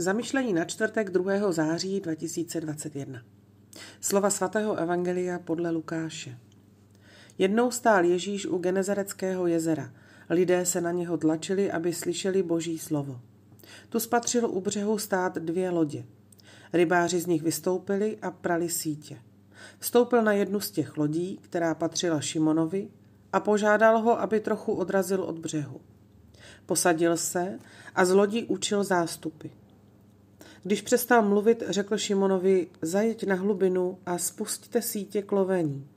Zamyšlení na čtvrtek 2. září 2021. Slova svatého Evangelia podle Lukáše. Jednou stál Ježíš u Genezareckého jezera. Lidé se na něho tlačili, aby slyšeli boží slovo. Tu spatřil u břehu stát dvě lodě. Rybáři z nich vystoupili a prali sítě. Vstoupil na jednu z těch lodí, která patřila Šimonovi, a požádal ho, aby trochu odrazil od břehu. Posadil se a z lodí učil zástupy. Když přestal mluvit, řekl Šimonovi, zajeď na hlubinu a spustte sítě k lovení.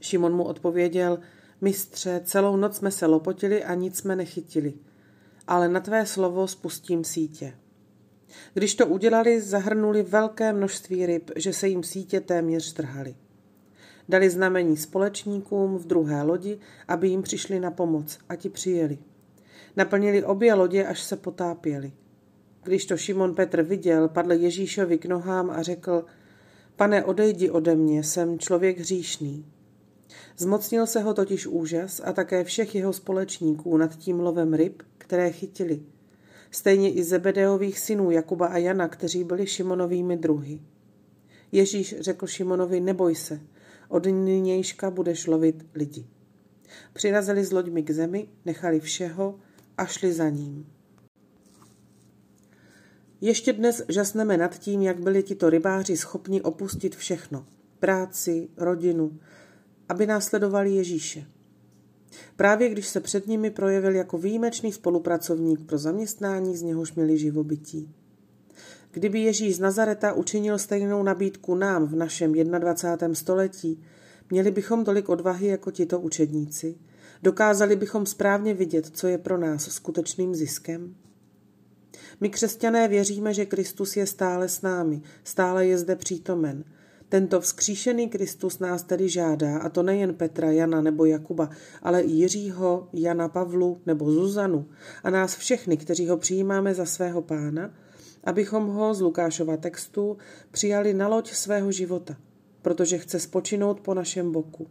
Šimon mu odpověděl, mistře, celou noc jsme se lopotili a nic jsme nechytili, ale na tvé slovo spustím sítě. Když to udělali, zahrnuli velké množství ryb, že se jim sítě téměř trhaly. Dali znamení společníkům v druhé lodi, aby jim přišli na pomoc a ti přijeli. Naplnili obě lodě, až se potápěli. Když to Šimon Petr viděl, padl Ježíšovi k nohám a řekl, pane, odejdi ode mě, jsem člověk hříšný. Zmocnil se ho totiž úžas a také všech jeho společníků nad tím lovem ryb, které chytili. Stejně i Zebedeových synů Jakuba a Jana, kteří byli Šimonovými druhy. Ježíš řekl Šimonovi, neboj se, od nynějška budeš lovit lidi. Přirazili s loďmi k zemi, nechali všeho a šli za ním. Ještě dnes žasneme nad tím, jak byli tito rybáři schopni opustit všechno. Práci, rodinu, aby následovali Ježíše. Právě když se před nimi projevil jako výjimečný spolupracovník pro zaměstnání, z něhož měli živobytí. Kdyby Ježíš z Nazareta učinil stejnou nabídku nám v našem 21. století, měli bychom tolik odvahy jako tito učedníci? Dokázali bychom správně vidět, co je pro nás skutečným ziskem? My křesťané věříme, že Kristus je stále s námi, stále je zde přítomen. Tento vzkříšený Kristus nás tedy žádá, a to nejen Petra, Jana nebo Jakuba, ale i Jiřího, Jana Pavlu nebo Zuzanu a nás všechny, kteří ho přijímáme za svého pána, abychom ho z Lukášova textu přijali na loď svého života, protože chce spočinout po našem boku.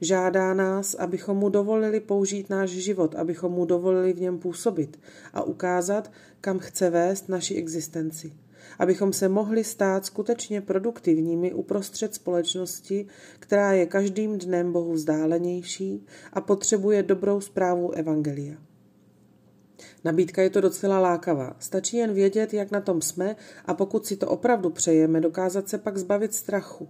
Žádá nás, abychom mu dovolili použít náš život, abychom mu dovolili v něm působit a ukázat, kam chce vést naši existenci. Abychom se mohli stát skutečně produktivními uprostřed společnosti, která je každým dnem Bohu vzdálenější a potřebuje dobrou zprávu Evangelia. Nabídka je to docela lákavá. Stačí jen vědět, jak na tom jsme a pokud si to opravdu přejeme, dokázat se pak zbavit strachu,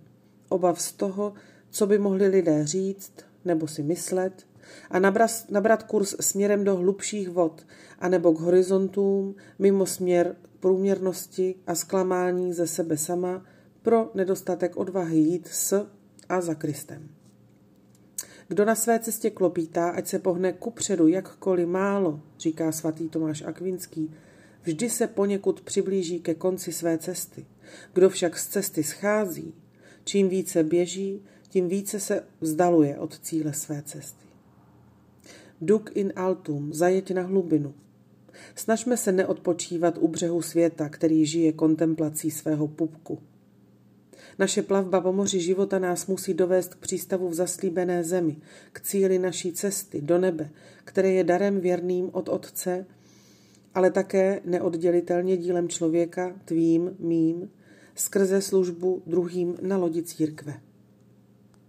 obav z toho, co by mohli lidé říct nebo si myslet a nabrat, nabrat kurz směrem do hlubších vod anebo k horizontům mimo směr průměrnosti a zklamání ze sebe sama pro nedostatek odvahy jít s a za Kristem. Kdo na své cestě klopítá, ať se pohne kupředu jakkoliv málo, říká svatý Tomáš Akvinský, vždy se poněkud přiblíží ke konci své cesty. Kdo však z cesty schází, čím více běží, tím více se vzdaluje od cíle své cesty. Duk in altum, zajeď na hlubinu. Snažme se neodpočívat u břehu světa, který žije kontemplací svého pupku. Naše plavba po moři života nás musí dovést k přístavu v zaslíbené zemi, k cíli naší cesty do nebe, které je darem věrným od Otce, ale také neoddělitelně dílem člověka, tvým, mým, skrze službu druhým na lodi církve.